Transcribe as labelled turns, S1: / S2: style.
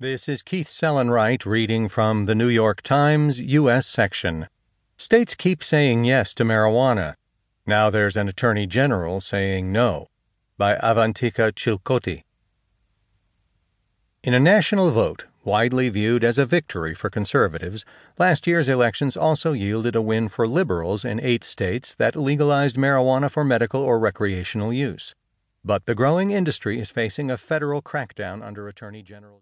S1: This is Keith Sellon-Wright reading from the New York Times U.S. section. States keep saying yes to marijuana. Now there's an attorney general saying no. By Avantika Chilkoti. In a national vote, widely viewed as a victory for conservatives, last year's elections also yielded a win for liberals in eight states that legalized marijuana for medical or recreational use. But the growing industry is facing a federal crackdown under Attorney General